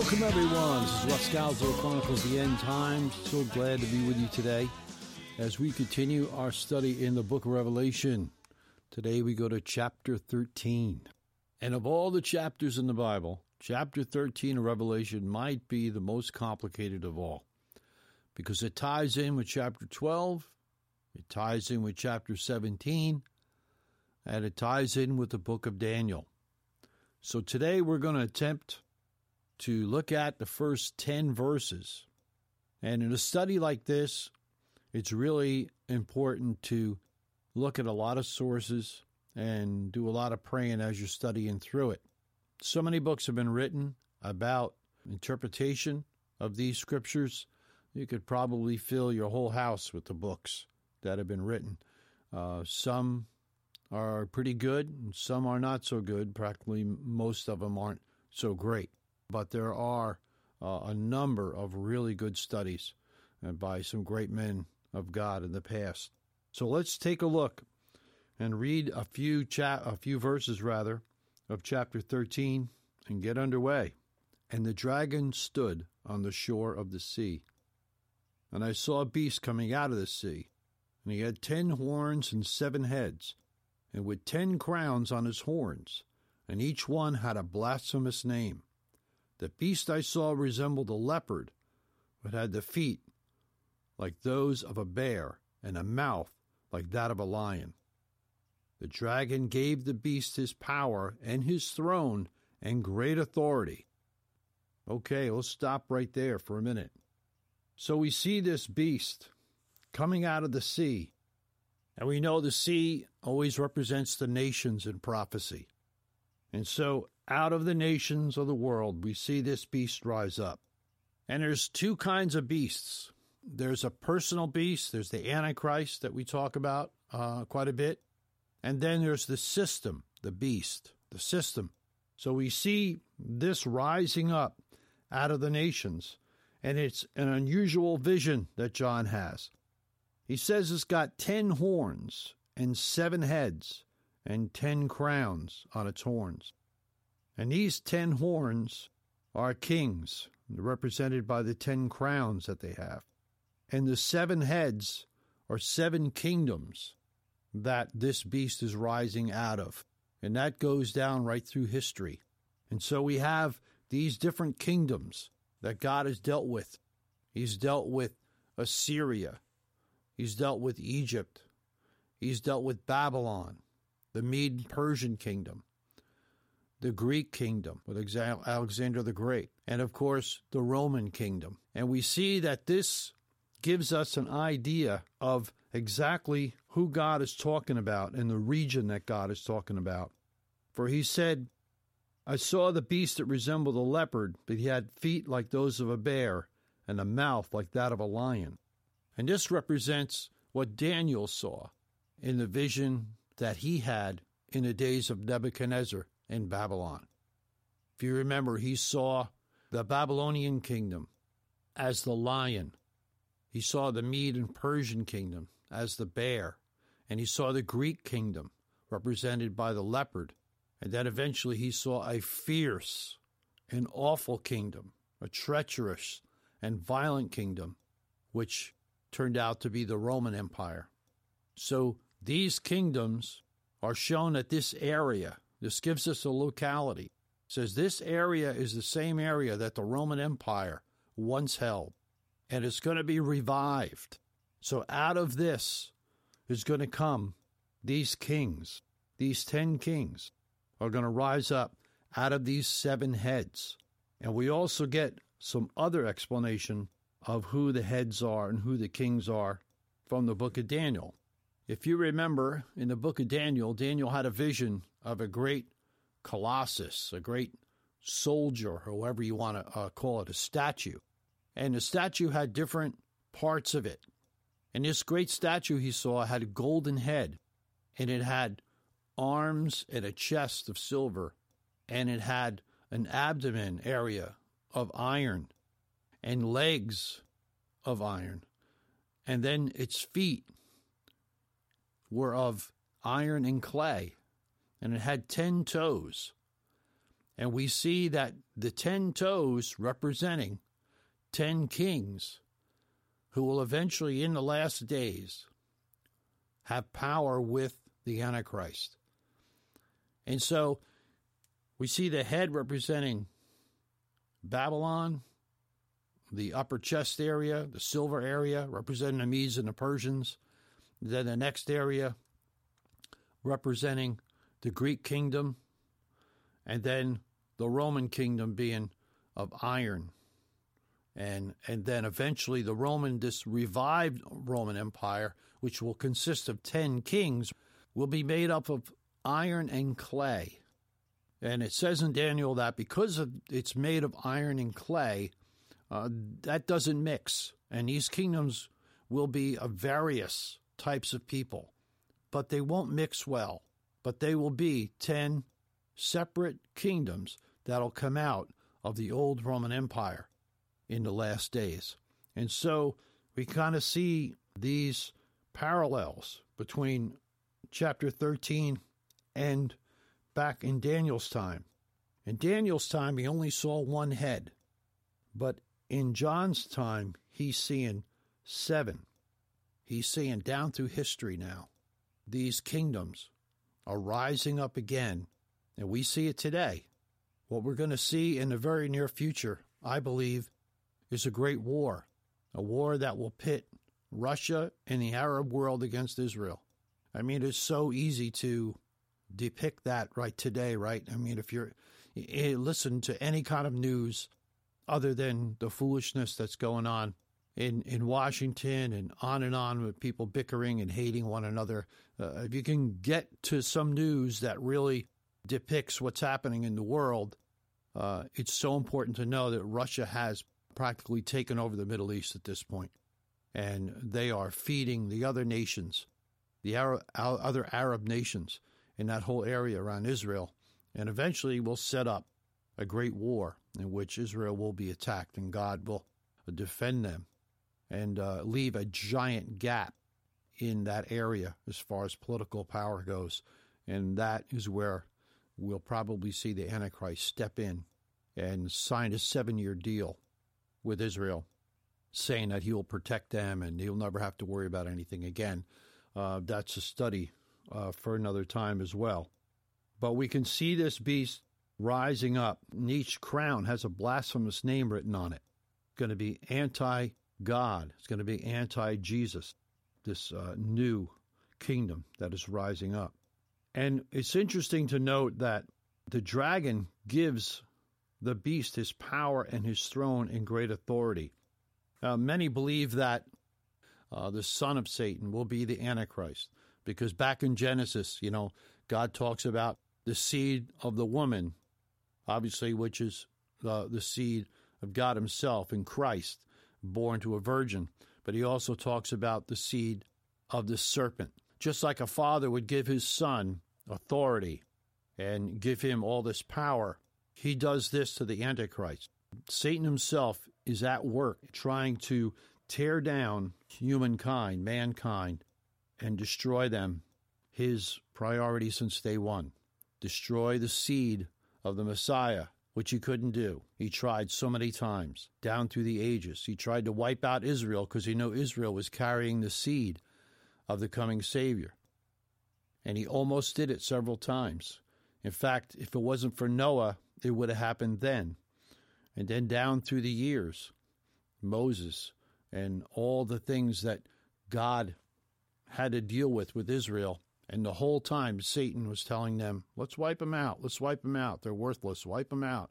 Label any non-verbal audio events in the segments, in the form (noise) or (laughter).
Welcome, everyone. This is Russ Scalzo, Chronicles the End Times. So glad to be with you today as we continue our study in the book of Revelation. Today we go to chapter 13. And of all the chapters in the Bible, chapter 13 of Revelation might be the most complicated of all because it ties in with chapter 12, it ties in with chapter 17, and it ties in with the book of Daniel. So today we're going to attempt to look at the first 10 verses. And in a study like this, it's really important to look at a lot of sources and do a lot of praying as you're studying through it. So many books have been written about interpretation of these scriptures. You could probably fill your whole house with the books that have been written. Uh, some are pretty good, and some are not so good. Practically most of them aren't so great. But there are uh, a number of really good studies uh, by some great men of God in the past. So let's take a look and read a few cha- a few verses rather of chapter 13 and get underway. And the dragon stood on the shore of the sea. And I saw a beast coming out of the sea, and he had ten horns and seven heads, and with ten crowns on his horns, and each one had a blasphemous name. The beast I saw resembled a leopard, but had the feet like those of a bear, and a mouth like that of a lion. The dragon gave the beast his power and his throne and great authority. Okay, let's stop right there for a minute. So we see this beast coming out of the sea, and we know the sea always represents the nations in prophecy. And so out of the nations of the world, we see this beast rise up. And there's two kinds of beasts. There's a personal beast, there's the Antichrist that we talk about uh, quite a bit. And then there's the system, the beast, the system. So we see this rising up out of the nations. And it's an unusual vision that John has. He says it's got ten horns and seven heads and ten crowns on its horns. And these ten horns are kings, represented by the ten crowns that they have. And the seven heads are seven kingdoms that this beast is rising out of. And that goes down right through history. And so we have these different kingdoms that God has dealt with. He's dealt with Assyria. He's dealt with Egypt. He's dealt with Babylon, the Mede Persian kingdom the Greek kingdom with Alexander the Great, and of course the Roman kingdom. And we see that this gives us an idea of exactly who God is talking about and the region that God is talking about. For he said, I saw the beast that resembled a leopard, but he had feet like those of a bear and a mouth like that of a lion. And this represents what Daniel saw in the vision that he had in the days of Nebuchadnezzar in Babylon. If you remember, he saw the Babylonian kingdom as the lion, he saw the Mede and Persian kingdom as the bear, and he saw the Greek kingdom represented by the leopard. And then eventually he saw a fierce and awful kingdom, a treacherous and violent kingdom, which turned out to be the Roman Empire. So these kingdoms are shown at this area this gives us a locality. It says this area is the same area that the Roman Empire once held, and it's going to be revived. So out of this is going to come these kings. These ten kings are going to rise up out of these seven heads. And we also get some other explanation of who the heads are and who the kings are from the book of Daniel. If you remember in the book of Daniel, Daniel had a vision of a great colossus, a great soldier, however you want to uh, call it, a statue. And the statue had different parts of it. And this great statue he saw had a golden head, and it had arms and a chest of silver, and it had an abdomen area of iron, and legs of iron, and then its feet were of iron and clay, and it had ten toes. And we see that the ten toes representing ten kings who will eventually, in the last days, have power with the Antichrist. And so we see the head representing Babylon, the upper chest area, the silver area representing the Medes and the Persians, then the next area representing the Greek kingdom, and then the Roman kingdom being of iron. And, and then eventually the Roman, this revived Roman Empire, which will consist of 10 kings, will be made up of iron and clay. And it says in Daniel that because of it's made of iron and clay, uh, that doesn't mix. And these kingdoms will be of various types of people, but they won't mix well. But they will be 10 separate kingdoms that'll come out of the old Roman Empire in the last days. And so we kind of see these parallels between chapter 13 and back in Daniel's time. In Daniel's time, he only saw one head, but in John's time, he's seeing seven. He's saying down through history now. These kingdoms are rising up again, and we see it today. What we're going to see in the very near future, I believe, is a great war, a war that will pit Russia and the Arab world against Israel. I mean, it's so easy to depict that right today, right? I mean, if you're eh, listen to any kind of news other than the foolishness that's going on in, in Washington and on and on with people bickering and hating one another, uh, if you can get to some news that really depicts what's happening in the world, uh, it's so important to know that Russia has practically taken over the Middle East at this point, and they are feeding the other nations, the Arab, other Arab nations in that whole area around Israel, and eventually will set up a great war in which Israel will be attacked and God will defend them and uh, leave a giant gap in that area as far as political power goes. And that is where we'll probably see the Antichrist step in and sign a seven year deal with Israel, saying that he will protect them and he'll never have to worry about anything again. Uh, that's a study uh, for another time as well. But we can see this beast rising up. And each crown has a blasphemous name written on it. Going to be anti God, it's going to be anti Jesus, this uh, new kingdom that is rising up. And it's interesting to note that the dragon gives the beast his power and his throne and great authority. Uh, many believe that uh, the son of Satan will be the Antichrist because back in Genesis, you know, God talks about the seed of the woman, obviously, which is the, the seed of God Himself in Christ, born to a virgin. But He also talks about the seed of the serpent. Just like a father would give his son authority and give him all this power, he does this to the Antichrist. Satan himself is at work trying to tear down humankind, mankind, and destroy them. His priority since day one destroy the seed of the Messiah, which he couldn't do. He tried so many times down through the ages. He tried to wipe out Israel because he knew Israel was carrying the seed of the coming Savior. And he almost did it several times. In fact, if it wasn't for Noah, it would have happened then. And then down through the years, Moses and all the things that God had to deal with with Israel. And the whole time, Satan was telling them, let's wipe them out. Let's wipe them out. They're worthless. Wipe them out.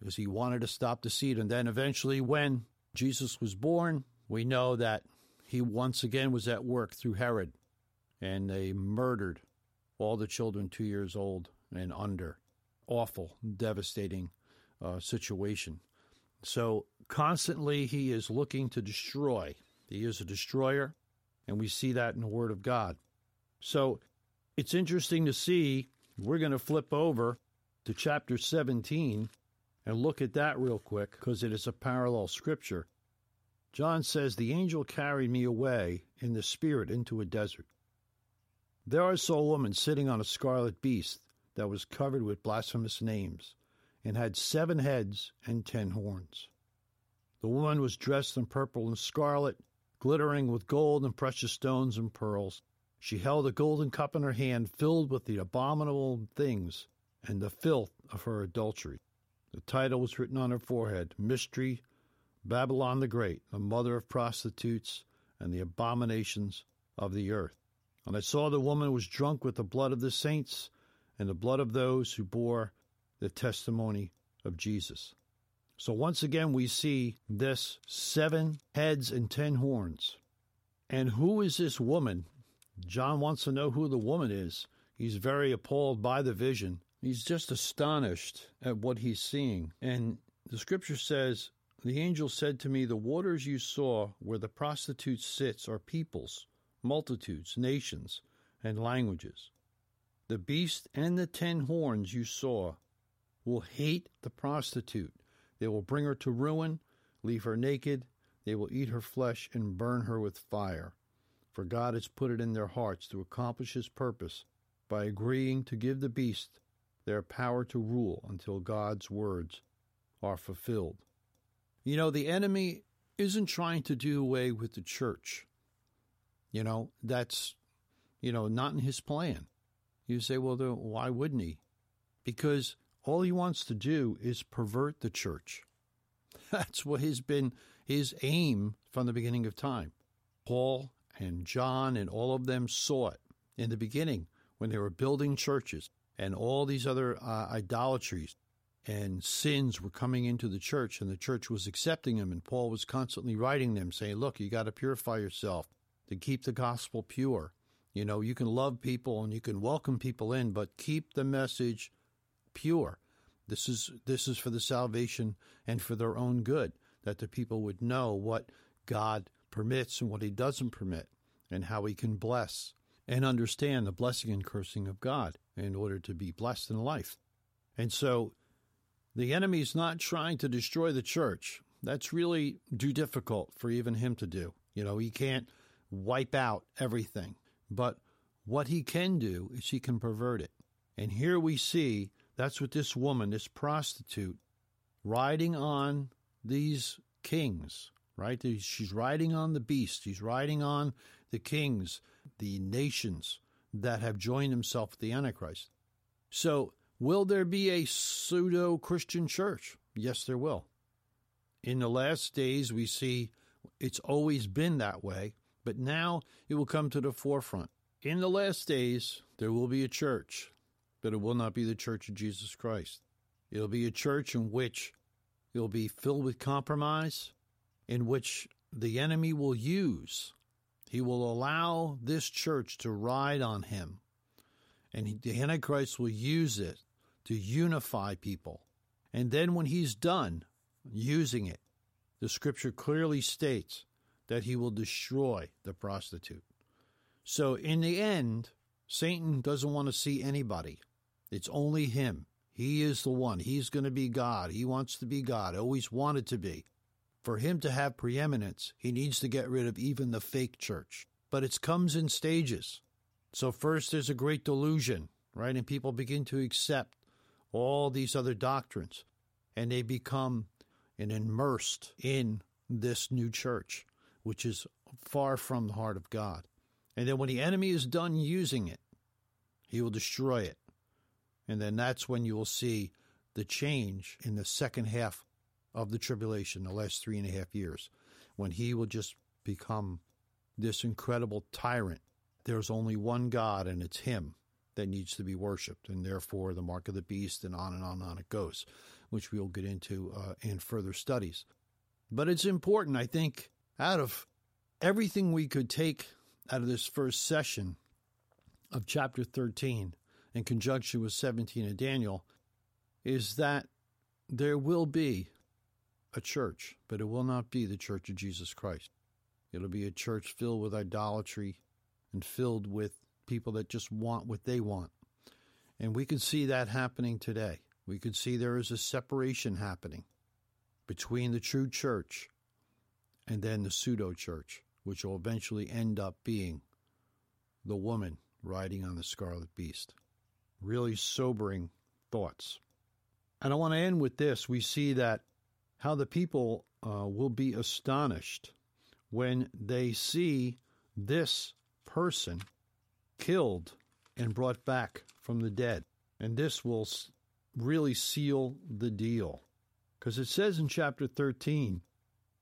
Because he wanted to stop the seed. And then eventually, when Jesus was born, we know that he once again was at work through Herod. And they murdered all the children two years old and under. Awful, devastating uh, situation. So constantly he is looking to destroy. He is a destroyer. And we see that in the Word of God. So it's interesting to see. We're going to flip over to chapter 17 and look at that real quick because it is a parallel scripture. John says, The angel carried me away in the spirit into a desert. There I saw a woman sitting on a scarlet beast that was covered with blasphemous names and had seven heads and ten horns. The woman was dressed in purple and scarlet, glittering with gold and precious stones and pearls. She held a golden cup in her hand filled with the abominable things and the filth of her adultery. The title was written on her forehead Mystery, Babylon the Great, the mother of prostitutes and the abominations of the earth. And I saw the woman was drunk with the blood of the saints and the blood of those who bore the testimony of Jesus. So once again, we see this seven heads and ten horns. And who is this woman? John wants to know who the woman is. He's very appalled by the vision. He's just astonished at what he's seeing. And the scripture says, The angel said to me, The waters you saw where the prostitute sits are peoples, multitudes, nations, and languages. The beast and the ten horns you saw will hate the prostitute. They will bring her to ruin, leave her naked. They will eat her flesh and burn her with fire. For God has put it in their hearts to accomplish his purpose by agreeing to give the beast their power to rule until God's words are fulfilled. You know, the enemy isn't trying to do away with the church. You know, that's, you know, not in his plan. You say, well, then why wouldn't he? Because all he wants to do is pervert the church. (laughs) That's what has been his aim from the beginning of time. Paul and John and all of them saw it in the beginning when they were building churches and all these other uh, idolatries and sins were coming into the church and the church was accepting them and Paul was constantly writing them saying, "Look, you got to purify yourself to keep the gospel pure. You know, you can love people and you can welcome people in, but keep the message pure. This is this is for the salvation and for their own good, that the people would know what God permits and what he doesn't permit, and how he can bless and understand the blessing and cursing of God in order to be blessed in life. And so the enemy is not trying to destroy the church. That's really too difficult for even him to do. You know, he can't wipe out everything. But what he can do is he can pervert it. And here we see that's what this woman, this prostitute, riding on these kings, right? She's riding on the beast. She's riding on the kings, the nations that have joined themselves with the Antichrist. So, will there be a pseudo Christian church? Yes, there will. In the last days, we see it's always been that way, but now it will come to the forefront. In the last days, there will be a church but it will not be the church of Jesus Christ. It'll be a church in which it'll be filled with compromise, in which the enemy will use. He will allow this church to ride on him. And the Antichrist will use it to unify people. And then when he's done using it, the scripture clearly states that he will destroy the prostitute. So in the end, Satan doesn't want to see anybody it's only Him. He is the one. He's going to be God. He wants to be God, always wanted to be. For Him to have preeminence, He needs to get rid of even the fake church. But it comes in stages. So, first, there's a great delusion, right? And people begin to accept all these other doctrines, and they become and immersed in this new church, which is far from the heart of God. And then when the enemy is done using it, he will destroy it. And then that's when you will see the change in the second half of the tribulation, the last three and a half years, when he will just become this incredible tyrant. There's only one God, and it's him that needs to be worshiped, and therefore the mark of the beast, and on and on and on it goes, which we'll get into uh, in further studies. But it's important, I think, out of everything we could take out of this first session of chapter 13 in conjunction with 17 of Daniel is that there will be a church, but it will not be the church of Jesus Christ. It'll be a church filled with idolatry and filled with people that just want what they want. And we could see that happening today. We could see there is a separation happening between the true church and then the pseudo church, which will eventually end up being the woman riding on the scarlet beast really sobering thoughts. And I want to end with this. We see that how the people uh, will be astonished when they see this person killed and brought back from the dead. And this will really seal the deal. Because it says in chapter 13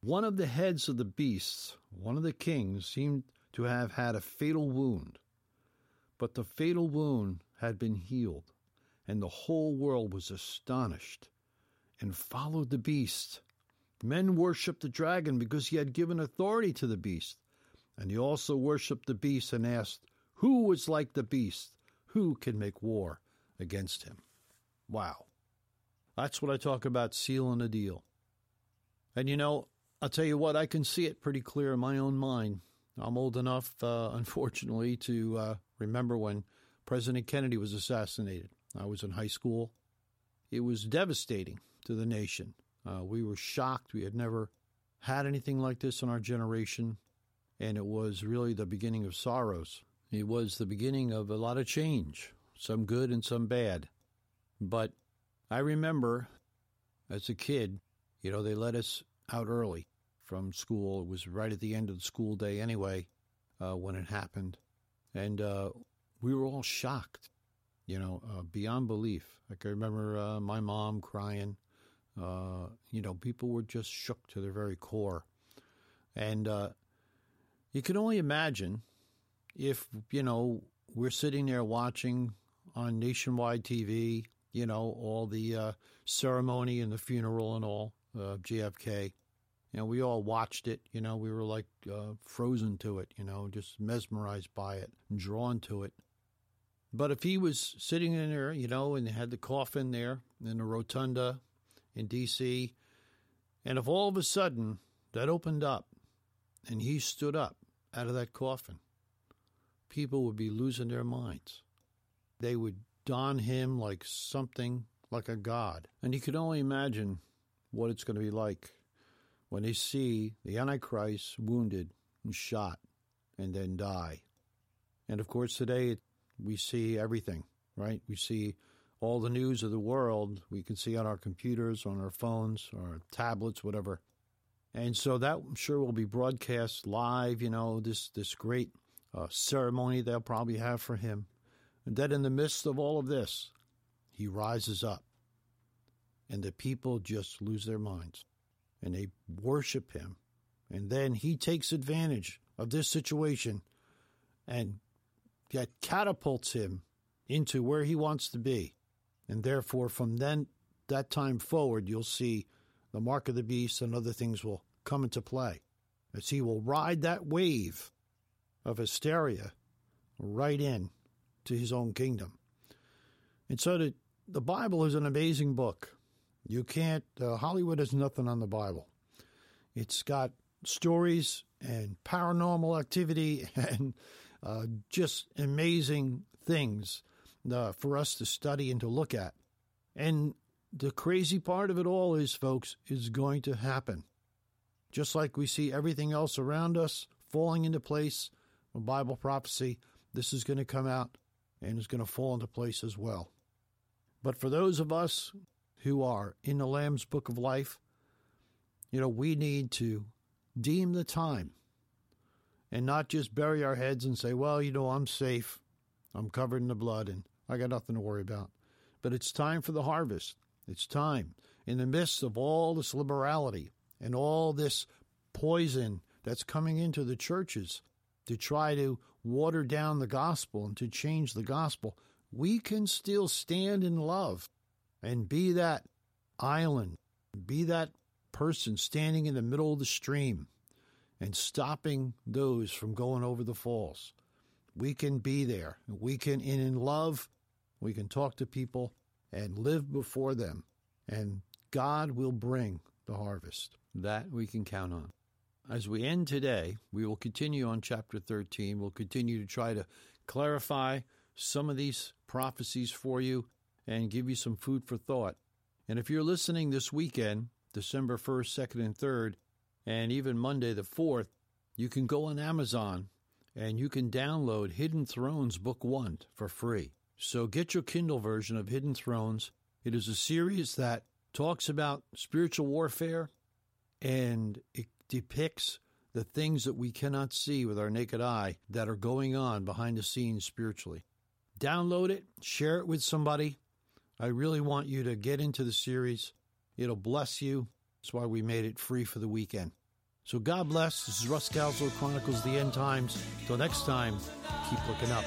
one of the heads of the beasts, one of the kings, seemed to have had a fatal wound, but the fatal wound had been healed, and the whole world was astonished and followed the beast. Men worshipped the dragon because he had given authority to the beast, and he also worshipped the beast and asked, Who was like the beast? Who can make war against him? Wow. That's what I talk about sealing a deal. And you know, I'll tell you what, I can see it pretty clear in my own mind. I'm old enough, uh, (laughs) unfortunately, to uh, remember when President Kennedy was assassinated. I was in high school. It was devastating to the nation. Uh, we were shocked. We had never had anything like this in our generation, and it was really the beginning of sorrows. It was the beginning of a lot of change, some good and some bad. But I remember as a kid, you know, they let us out early from school. It was right at the end of the school day anyway uh, when it happened. And uh, we were all shocked, you know, uh, beyond belief. Like I remember uh, my mom crying. Uh, you know, people were just shook to their very core. And uh, you can only imagine if, you know, we're sitting there watching on nationwide TV, you know, all the ceremony and the funeral and all, of JFK you know, we all watched it. You know, we were like uh, frozen to it. You know, just mesmerized by it, drawn to it. But if he was sitting in there, you know, and had the coffin there in the rotunda in D.C., and if all of a sudden that opened up and he stood up out of that coffin, people would be losing their minds. They would don him like something like a god. And you could only imagine what it's going to be like when they see the Antichrist wounded and shot and then die. And of course, today we see everything, right? We see all the news of the world we can see on our computers, on our phones, our tablets, whatever. And so that I'm sure will be broadcast live, you know, this, this great uh, ceremony they'll probably have for him. And then in the midst of all of this, he rises up. And the people just lose their minds and they worship him. And then he takes advantage of this situation and that catapults him into where he wants to be. And therefore, from then that time forward, you'll see the mark of the beast and other things will come into play as he will ride that wave of hysteria right in to his own kingdom. And so the, the Bible is an amazing book. You can't, uh, Hollywood has nothing on the Bible. It's got stories and paranormal activity (laughs) and uh, just amazing things uh, for us to study and to look at. And the crazy part of it all is, folks, is going to happen. Just like we see everything else around us falling into place, a Bible prophecy, this is going to come out and is going to fall into place as well. But for those of us who are in the Lamb's Book of Life, you know, we need to deem the time and not just bury our heads and say, well, you know, I'm safe. I'm covered in the blood and I got nothing to worry about. But it's time for the harvest. It's time in the midst of all this liberality and all this poison that's coming into the churches to try to water down the gospel and to change the gospel. We can still stand in love and be that island, be that person standing in the middle of the stream and stopping those from going over the falls. We can be there. We can, and in love, we can talk to people and live before them. And God will bring the harvest. That we can count on. As we end today, we will continue on chapter 13. We'll continue to try to clarify some of these prophecies for you and give you some food for thought. And if you're listening this weekend, December 1st, 2nd, and 3rd, and even Monday the 4th, you can go on Amazon and you can download Hidden Thrones Book 1 for free. So get your Kindle version of Hidden Thrones. It is a series that talks about spiritual warfare and it depicts the things that we cannot see with our naked eye that are going on behind the scenes spiritually. Download it, share it with somebody. I really want you to get into the series. It'll bless you. That's why we made it free for the weekend. So God bless. This is Russ Scalzo Chronicles the End Times. Till next time, keep looking up.